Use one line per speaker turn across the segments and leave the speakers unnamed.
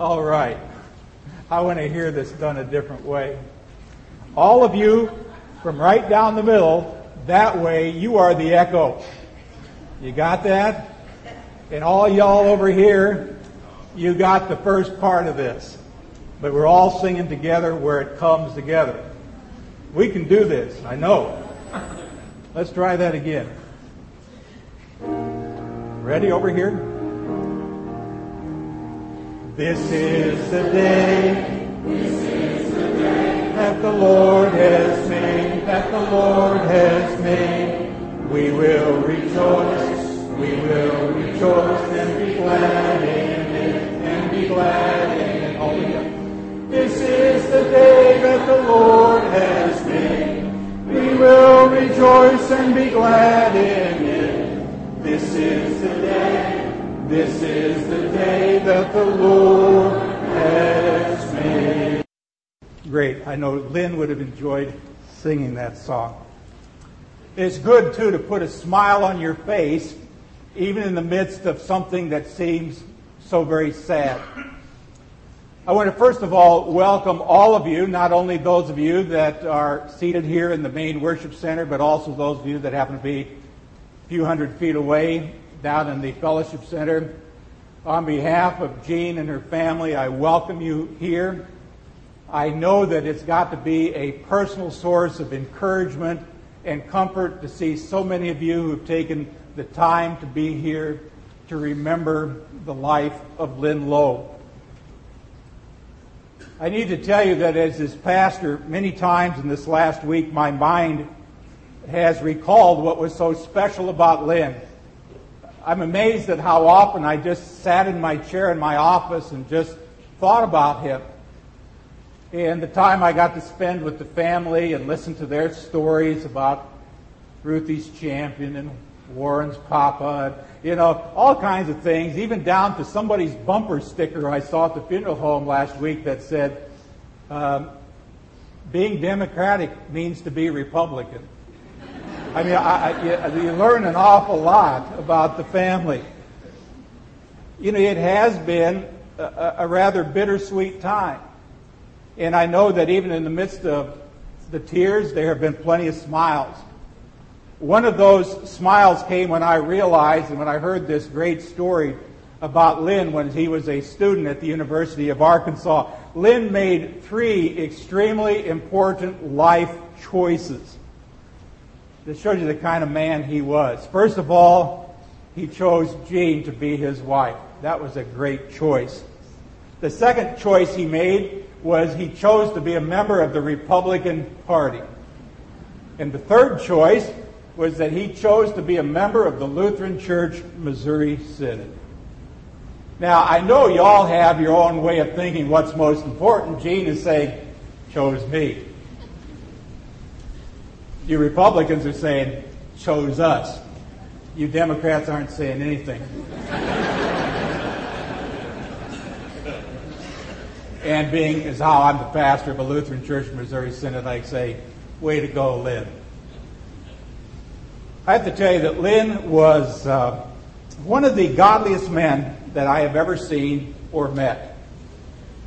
All right. I want to hear this done a different way. All of you from right down the middle, that way, you are the echo. You got that? And all y'all over here, you got the first part of this. But we're all singing together where it comes together. We can do this, I know. Let's try that again. Ready over here? This is the day. This is the day that the Lord has made. That the Lord has made. We will rejoice. We will rejoice and be glad in it. And be glad in it. All together. This is the day that the Lord has made. We will rejoice and be glad in it. This is the day. This is the day that the Lord has made. Great. I know Lynn would have enjoyed singing that song. It's good, too, to put a smile on your face, even in the midst of something that seems so very sad. I want to first of all welcome all of you, not only those of you that are seated here in the main worship center, but also those of you that happen to be a few hundred feet away down in the fellowship center. On behalf of Jean and her family, I welcome you here. I know that it's got to be a personal source of encouragement and comfort to see so many of you who've taken the time to be here to remember the life of Lynn Lowe. I need to tell you that as his pastor, many times in this last week, my mind has recalled what was so special about Lynn. I'm amazed at how often I just sat in my chair in my office and just thought about him. And the time I got to spend with the family and listen to their stories about Ruthie's champion and Warren's papa, and, you know, all kinds of things, even down to somebody's bumper sticker I saw at the funeral home last week that said, um, being Democratic means to be Republican. I mean, I, you, you learn an awful lot about the family. You know, it has been a, a rather bittersweet time. And I know that even in the midst of the tears, there have been plenty of smiles. One of those smiles came when I realized and when I heard this great story about Lynn when he was a student at the University of Arkansas. Lynn made three extremely important life choices. This shows you the kind of man he was. First of all, he chose Jean to be his wife. That was a great choice. The second choice he made was he chose to be a member of the Republican Party. And the third choice was that he chose to be a member of the Lutheran Church Missouri Synod. Now, I know you all have your own way of thinking what's most important. Jean is saying, chose me. You Republicans are saying, chose us. You Democrats aren't saying anything. and being as how I'm the pastor of a Lutheran church in Missouri Synod, I say, way to go, Lynn. I have to tell you that Lynn was uh, one of the godliest men that I have ever seen or met.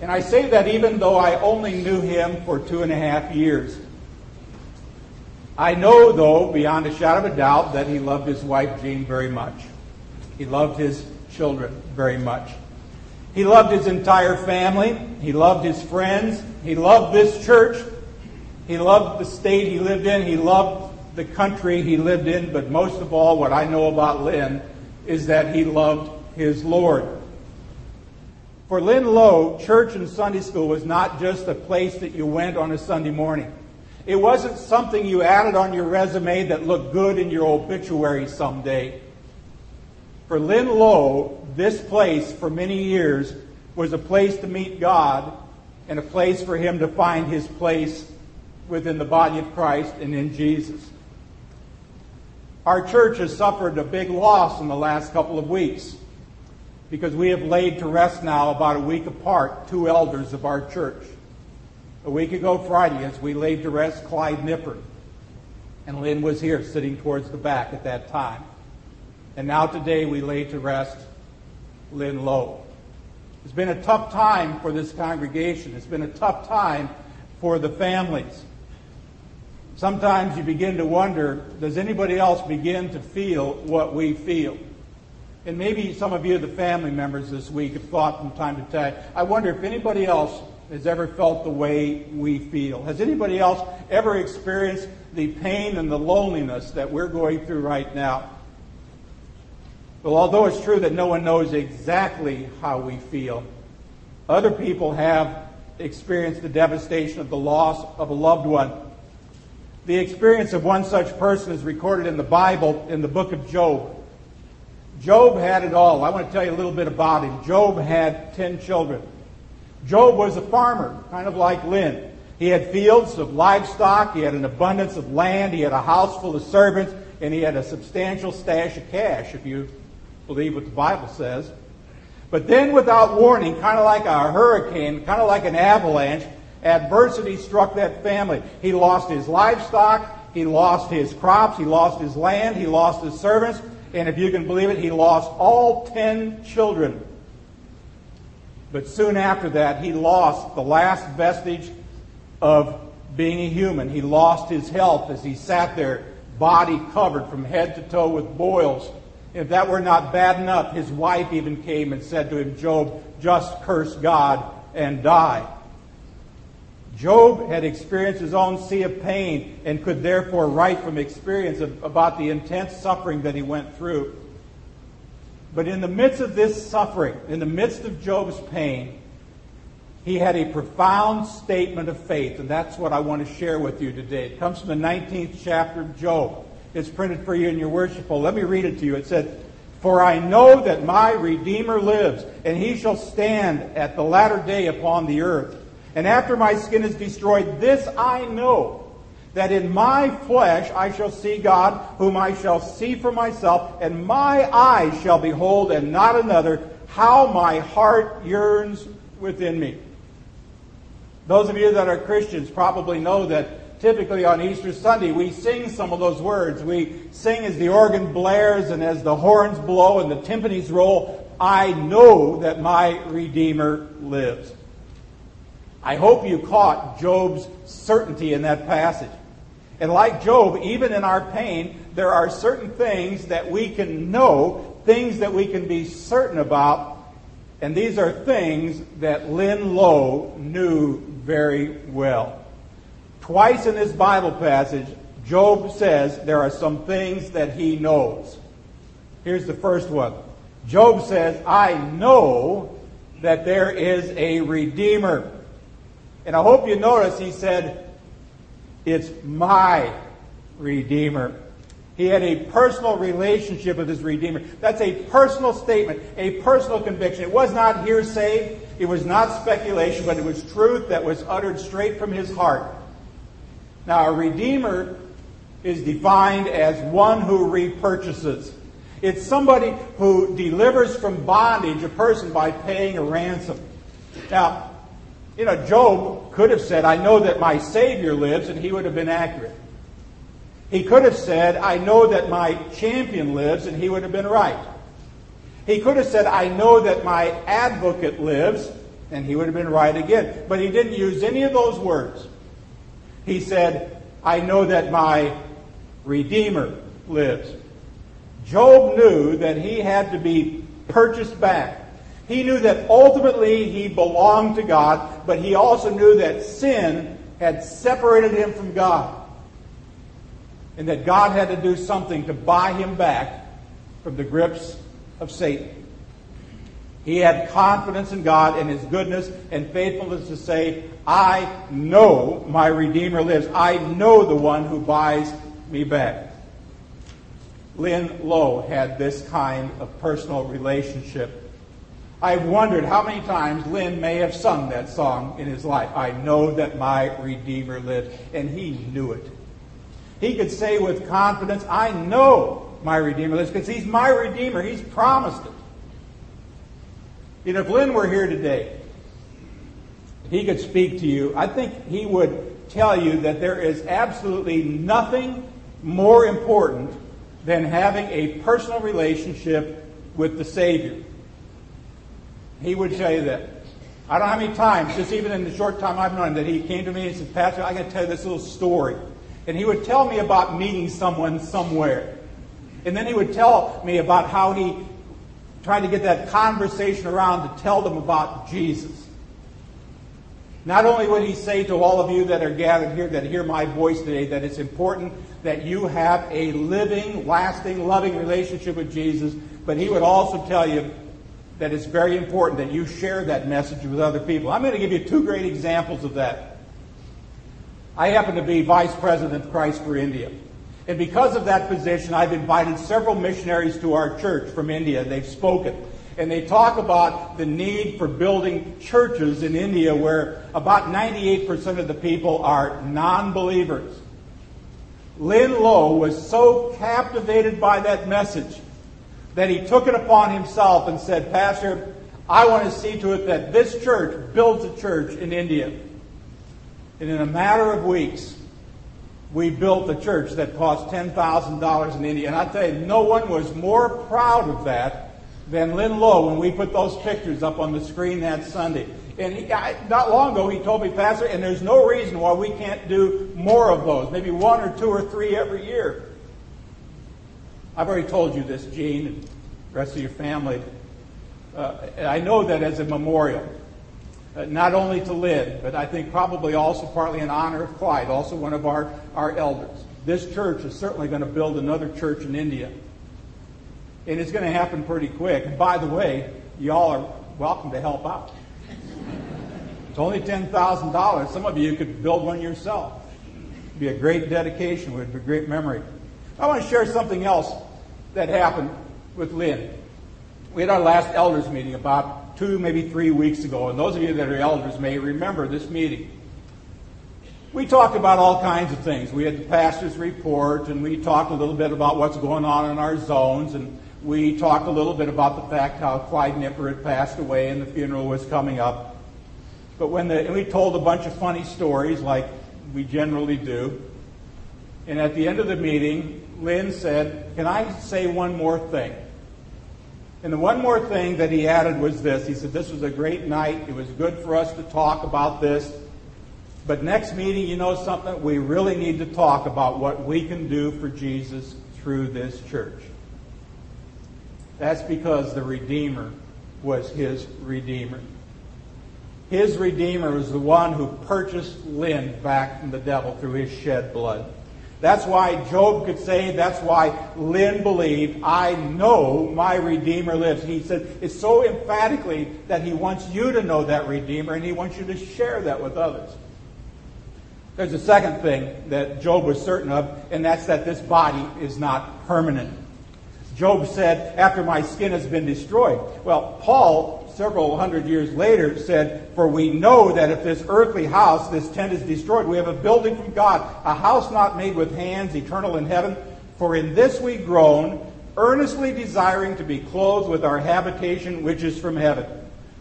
And I say that even though I only knew him for two and a half years. I know, though, beyond a shadow of a doubt, that he loved his wife, Jean, very much. He loved his children very much. He loved his entire family. He loved his friends. He loved this church. He loved the state he lived in. He loved the country he lived in. But most of all, what I know about Lynn is that he loved his Lord. For Lynn Lowe, church and Sunday school was not just a place that you went on a Sunday morning. It wasn't something you added on your resume that looked good in your obituary someday. For Lynn Lowe, this place for many years was a place to meet God and a place for him to find his place within the body of Christ and in Jesus. Our church has suffered a big loss in the last couple of weeks because we have laid to rest now about a week apart two elders of our church. A week ago Friday, as we laid to rest Clyde Nipper, and Lynn was here sitting towards the back at that time. And now today we lay to rest Lynn Lowe. It's been a tough time for this congregation. It's been a tough time for the families. Sometimes you begin to wonder does anybody else begin to feel what we feel? And maybe some of you, the family members this week, have thought from time to time, I wonder if anybody else has ever felt the way we feel. Has anybody else ever experienced the pain and the loneliness that we're going through right now? Well, although it's true that no one knows exactly how we feel, other people have experienced the devastation of the loss of a loved one. The experience of one such person is recorded in the Bible in the book of Job. Job had it all. I want to tell you a little bit about him. Job had 10 children. Job was a farmer, kind of like Lynn. He had fields of livestock, he had an abundance of land, he had a house full of servants, and he had a substantial stash of cash, if you believe what the Bible says. But then, without warning, kind of like a hurricane, kind of like an avalanche, adversity struck that family. He lost his livestock, he lost his crops, he lost his land, he lost his servants, and if you can believe it, he lost all ten children. But soon after that, he lost the last vestige of being a human. He lost his health as he sat there, body covered from head to toe with boils. If that were not bad enough, his wife even came and said to him, Job, just curse God and die. Job had experienced his own sea of pain and could therefore write from experience of, about the intense suffering that he went through. But in the midst of this suffering, in the midst of Job's pain, he had a profound statement of faith, and that's what I want to share with you today. It comes from the 19th chapter of Job. It's printed for you in your worshipful. Let me read it to you. It said, For I know that my Redeemer lives, and he shall stand at the latter day upon the earth. And after my skin is destroyed, this I know that in my flesh I shall see God, whom I shall see for myself, and my eyes shall behold and not another, how my heart yearns within me. Those of you that are Christians probably know that typically on Easter Sunday we sing some of those words. We sing as the organ blares and as the horns blow and the timpanis roll, I know that my Redeemer lives. I hope you caught Job's certainty in that passage. And like Job, even in our pain, there are certain things that we can know, things that we can be certain about, and these are things that Lynn Lowe knew very well. Twice in this Bible passage, Job says there are some things that he knows. Here's the first one. Job says, I know that there is a Redeemer. And I hope you notice he said, it's my Redeemer. He had a personal relationship with his Redeemer. That's a personal statement, a personal conviction. It was not hearsay, it was not speculation, but it was truth that was uttered straight from his heart. Now, a Redeemer is defined as one who repurchases. It's somebody who delivers from bondage a person by paying a ransom. Now, you know, Job could have said, I know that my Savior lives, and he would have been accurate. He could have said, I know that my champion lives, and he would have been right. He could have said, I know that my advocate lives, and he would have been right again. But he didn't use any of those words. He said, I know that my Redeemer lives. Job knew that he had to be purchased back. He knew that ultimately he belonged to God, but he also knew that sin had separated him from God. And that God had to do something to buy him back from the grips of Satan. He had confidence in God and his goodness and faithfulness to say, I know my Redeemer lives. I know the one who buys me back. Lynn Lowe had this kind of personal relationship I've wondered how many times Lynn may have sung that song in his life. I know that my Redeemer lives, and he knew it. He could say with confidence, I know my Redeemer lives, because he's my Redeemer. He's promised it. Know, if Lynn were here today, he could speak to you, I think he would tell you that there is absolutely nothing more important than having a personal relationship with the Savior. He would tell you that. I don't know how many times, just even in the short time I've known him, that he came to me and said, Pastor, I got to tell you this little story. And he would tell me about meeting someone somewhere. And then he would tell me about how he tried to get that conversation around to tell them about Jesus. Not only would he say to all of you that are gathered here that hear my voice today that it's important that you have a living, lasting, loving relationship with Jesus, but he would also tell you that it's very important that you share that message with other people. I'm going to give you two great examples of that. I happen to be vice president of Christ for India. And because of that position, I've invited several missionaries to our church from India. They've spoken. And they talk about the need for building churches in India where about 98% of the people are non believers. Lynn Lowe was so captivated by that message that he took it upon himself and said, Pastor, I want to see to it that this church builds a church in India. And in a matter of weeks, we built a church that cost $10,000 in India. And I tell you, no one was more proud of that than Lynn Lowe when we put those pictures up on the screen that Sunday. And he, not long ago, he told me, Pastor, and there's no reason why we can't do more of those, maybe one or two or three every year. I've already told you this, Jean, and the rest of your family. Uh, I know that as a memorial, uh, not only to Lynn, but I think probably also partly in honor of Clyde, also one of our, our elders. This church is certainly going to build another church in India. And it's going to happen pretty quick. And by the way, y'all are welcome to help out. It's only $10,000. Some of you could build one yourself. It'd be a great dedication, It would be a great memory. I want to share something else that happened with Lynn. We had our last elders meeting about two, maybe three weeks ago, and those of you that are elders may remember this meeting. We talked about all kinds of things. We had the pastor's report, and we talked a little bit about what's going on in our zones, and we talked a little bit about the fact how Clyde Nipper had passed away and the funeral was coming up. But when the, and we told a bunch of funny stories like we generally do. And at the end of the meeting, Lynn said, Can I say one more thing? And the one more thing that he added was this. He said, This was a great night. It was good for us to talk about this. But next meeting, you know something? We really need to talk about what we can do for Jesus through this church. That's because the Redeemer was his Redeemer. His Redeemer was the one who purchased Lynn back from the devil through his shed blood. That's why Job could say, that's why Lynn believed, I know my Redeemer lives. He said it's so emphatically that he wants you to know that Redeemer and he wants you to share that with others. There's a second thing that Job was certain of, and that's that this body is not permanent. Job said, after my skin has been destroyed. Well, Paul several hundred years later said, For we know that if this earthly house, this tent is destroyed, we have a building from God, a house not made with hands, eternal in heaven. For in this we groan, earnestly desiring to be clothed with our habitation which is from heaven.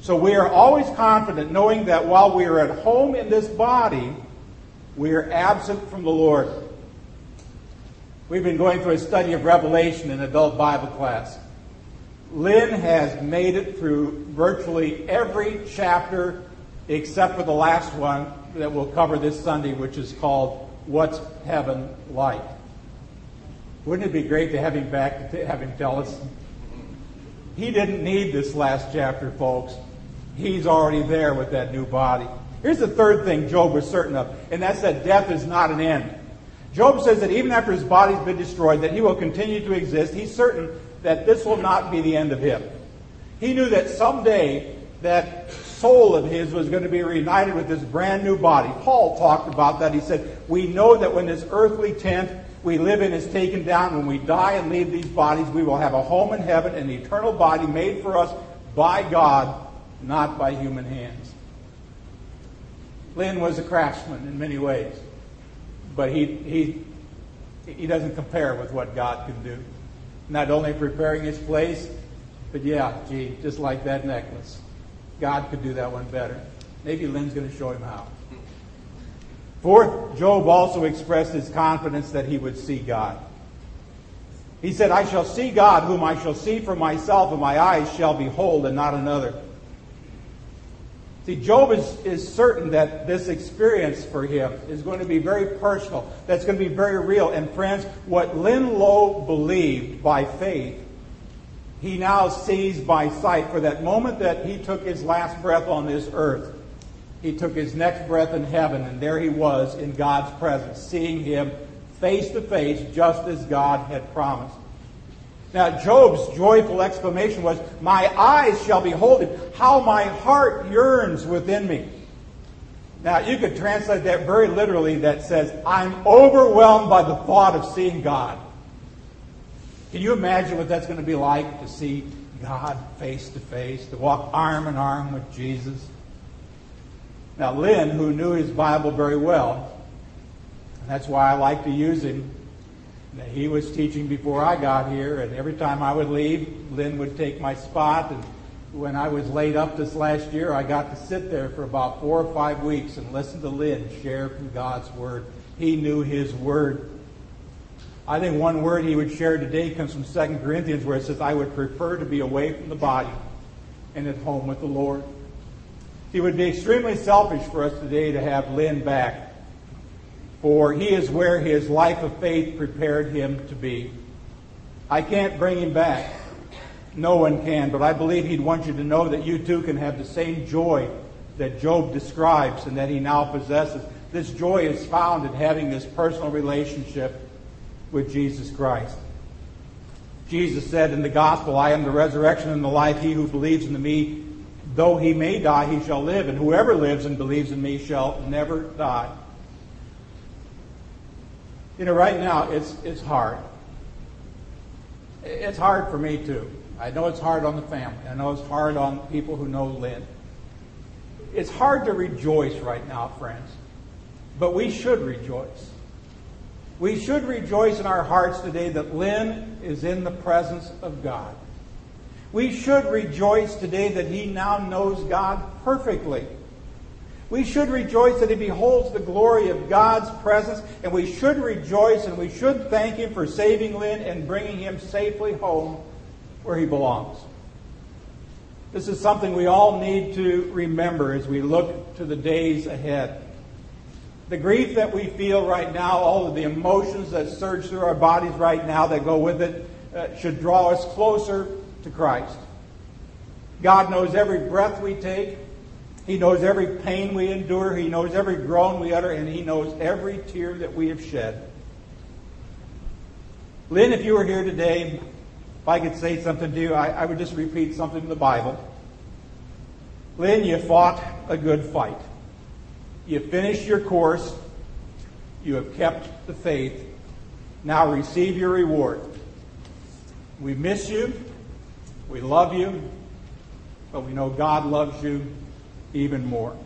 So we are always confident, knowing that while we are at home in this body, we are absent from the Lord. We've been going through a study of Revelation in adult Bible class. Lynn has made it through virtually every chapter except for the last one that we'll cover this Sunday, which is called What's Heaven Like? Wouldn't it be great to have him back to have him tell us? He didn't need this last chapter, folks. He's already there with that new body. Here's the third thing Job was certain of, and that's that death is not an end. Job says that even after his body's been destroyed, that he will continue to exist. He's certain that this will not be the end of him. He knew that someday that soul of his was going to be reunited with this brand new body. Paul talked about that. He said, We know that when this earthly tent we live in is taken down, when we die and leave these bodies, we will have a home in heaven, and an eternal body made for us by God, not by human hands. Lynn was a craftsman in many ways, but he, he, he doesn't compare with what God can do not only preparing his place, but yeah, gee, just like that necklace. God could do that one better. Maybe Lynn's going to show him how. Fourth, Job also expressed his confidence that he would see God. He said, I shall see God, whom I shall see for myself, and my eyes shall behold, and not another. See, Job is, is certain that this experience for him is going to be very personal, that's going to be very real. And friends, what Lynn Lowe believed by faith, he now sees by sight. For that moment that he took his last breath on this earth, he took his next breath in heaven, and there he was in God's presence, seeing him face to face, just as God had promised. Now, Job's joyful exclamation was, My eyes shall behold him. How my heart yearns within me. Now, you could translate that very literally that says, I'm overwhelmed by the thought of seeing God. Can you imagine what that's going to be like to see God face to face, to walk arm in arm with Jesus? Now, Lynn, who knew his Bible very well, and that's why I like to use him he was teaching before I got here, and every time I would leave, Lynn would take my spot. And when I was laid up this last year, I got to sit there for about four or five weeks and listen to Lynn share from God's Word. He knew His Word. I think one word he would share today comes from 2 Corinthians, where it says, I would prefer to be away from the body and at home with the Lord. It would be extremely selfish for us today to have Lynn back for he is where his life of faith prepared him to be. I can't bring him back. No one can, but I believe he'd want you to know that you too can have the same joy that Job describes and that he now possesses. This joy is found in having this personal relationship with Jesus Christ. Jesus said in the gospel, I am the resurrection and the life. He who believes in me, though he may die, he shall live. And whoever lives and believes in me shall never die. You know, right now it's it's hard. It's hard for me too. I know it's hard on the family. I know it's hard on people who know Lynn. It's hard to rejoice right now, friends. But we should rejoice. We should rejoice in our hearts today that Lynn is in the presence of God. We should rejoice today that he now knows God perfectly. We should rejoice that he beholds the glory of God's presence, and we should rejoice and we should thank him for saving Lynn and bringing him safely home where he belongs. This is something we all need to remember as we look to the days ahead. The grief that we feel right now, all of the emotions that surge through our bodies right now that go with it, uh, should draw us closer to Christ. God knows every breath we take. He knows every pain we endure. He knows every groan we utter, and He knows every tear that we have shed. Lynn, if you were here today, if I could say something to you, I, I would just repeat something from the Bible. Lynn, you fought a good fight. You finished your course. You have kept the faith. Now receive your reward. We miss you. We love you. But we know God loves you even more.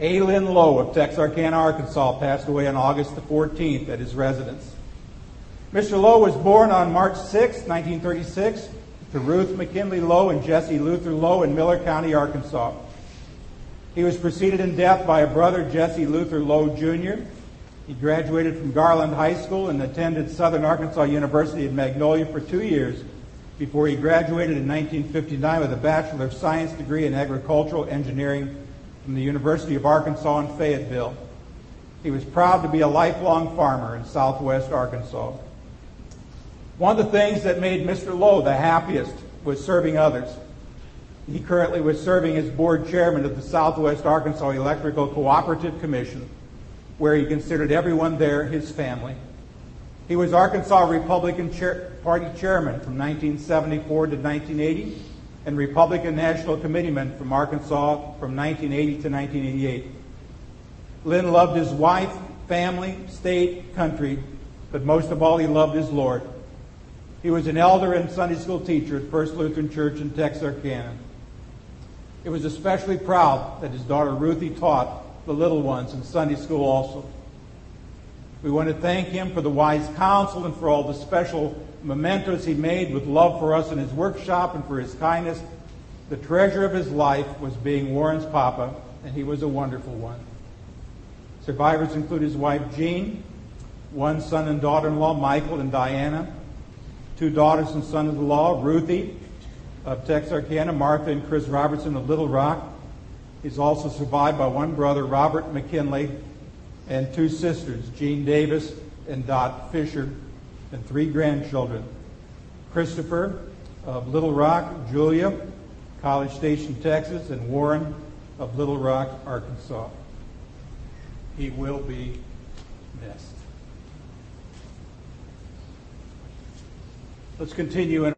A. Lynn Lowe of Texarkana, Arkansas, passed away on August the 14th at his residence. Mr. Lowe was born on March 6, 1936, to Ruth McKinley Lowe and Jesse Luther Lowe in Miller County, Arkansas. He was preceded in death by a brother, Jesse Luther Lowe Jr. He graduated from Garland High School and attended Southern Arkansas University at Magnolia for two years before he graduated in 1959 with a Bachelor of Science degree in Agricultural Engineering from the University of Arkansas in Fayetteville. He was proud to be a lifelong farmer in southwest Arkansas. One of the things that made Mr. Lowe the happiest was serving others. He currently was serving as board chairman of the Southwest Arkansas Electrical Cooperative Commission, where he considered everyone there his family. He was Arkansas Republican Chair, Party chairman from 1974 to 1980 and Republican National Committeeman from Arkansas from 1980 to 1988. Lynn loved his wife, family, state, country, but most of all, he loved his Lord. He was an elder and Sunday school teacher at First Lutheran Church in Texarkana. He was especially proud that his daughter Ruthie taught the little ones in Sunday school also. We want to thank him for the wise counsel and for all the special mementos he made with love for us in his workshop and for his kindness. The treasure of his life was being Warren's papa, and he was a wonderful one. Survivors include his wife Jean, one son and daughter-in-law, Michael and Diana, two daughters and sons-in-law, Ruthie, of Texarkana, Martha and Chris Robertson of Little Rock. He's also survived by one brother, Robert McKinley, and two sisters, Jean Davis and Dot Fisher, and three grandchildren, Christopher of Little Rock, Julia, College Station, Texas, and Warren of Little Rock, Arkansas. He will be missed. Let's continue in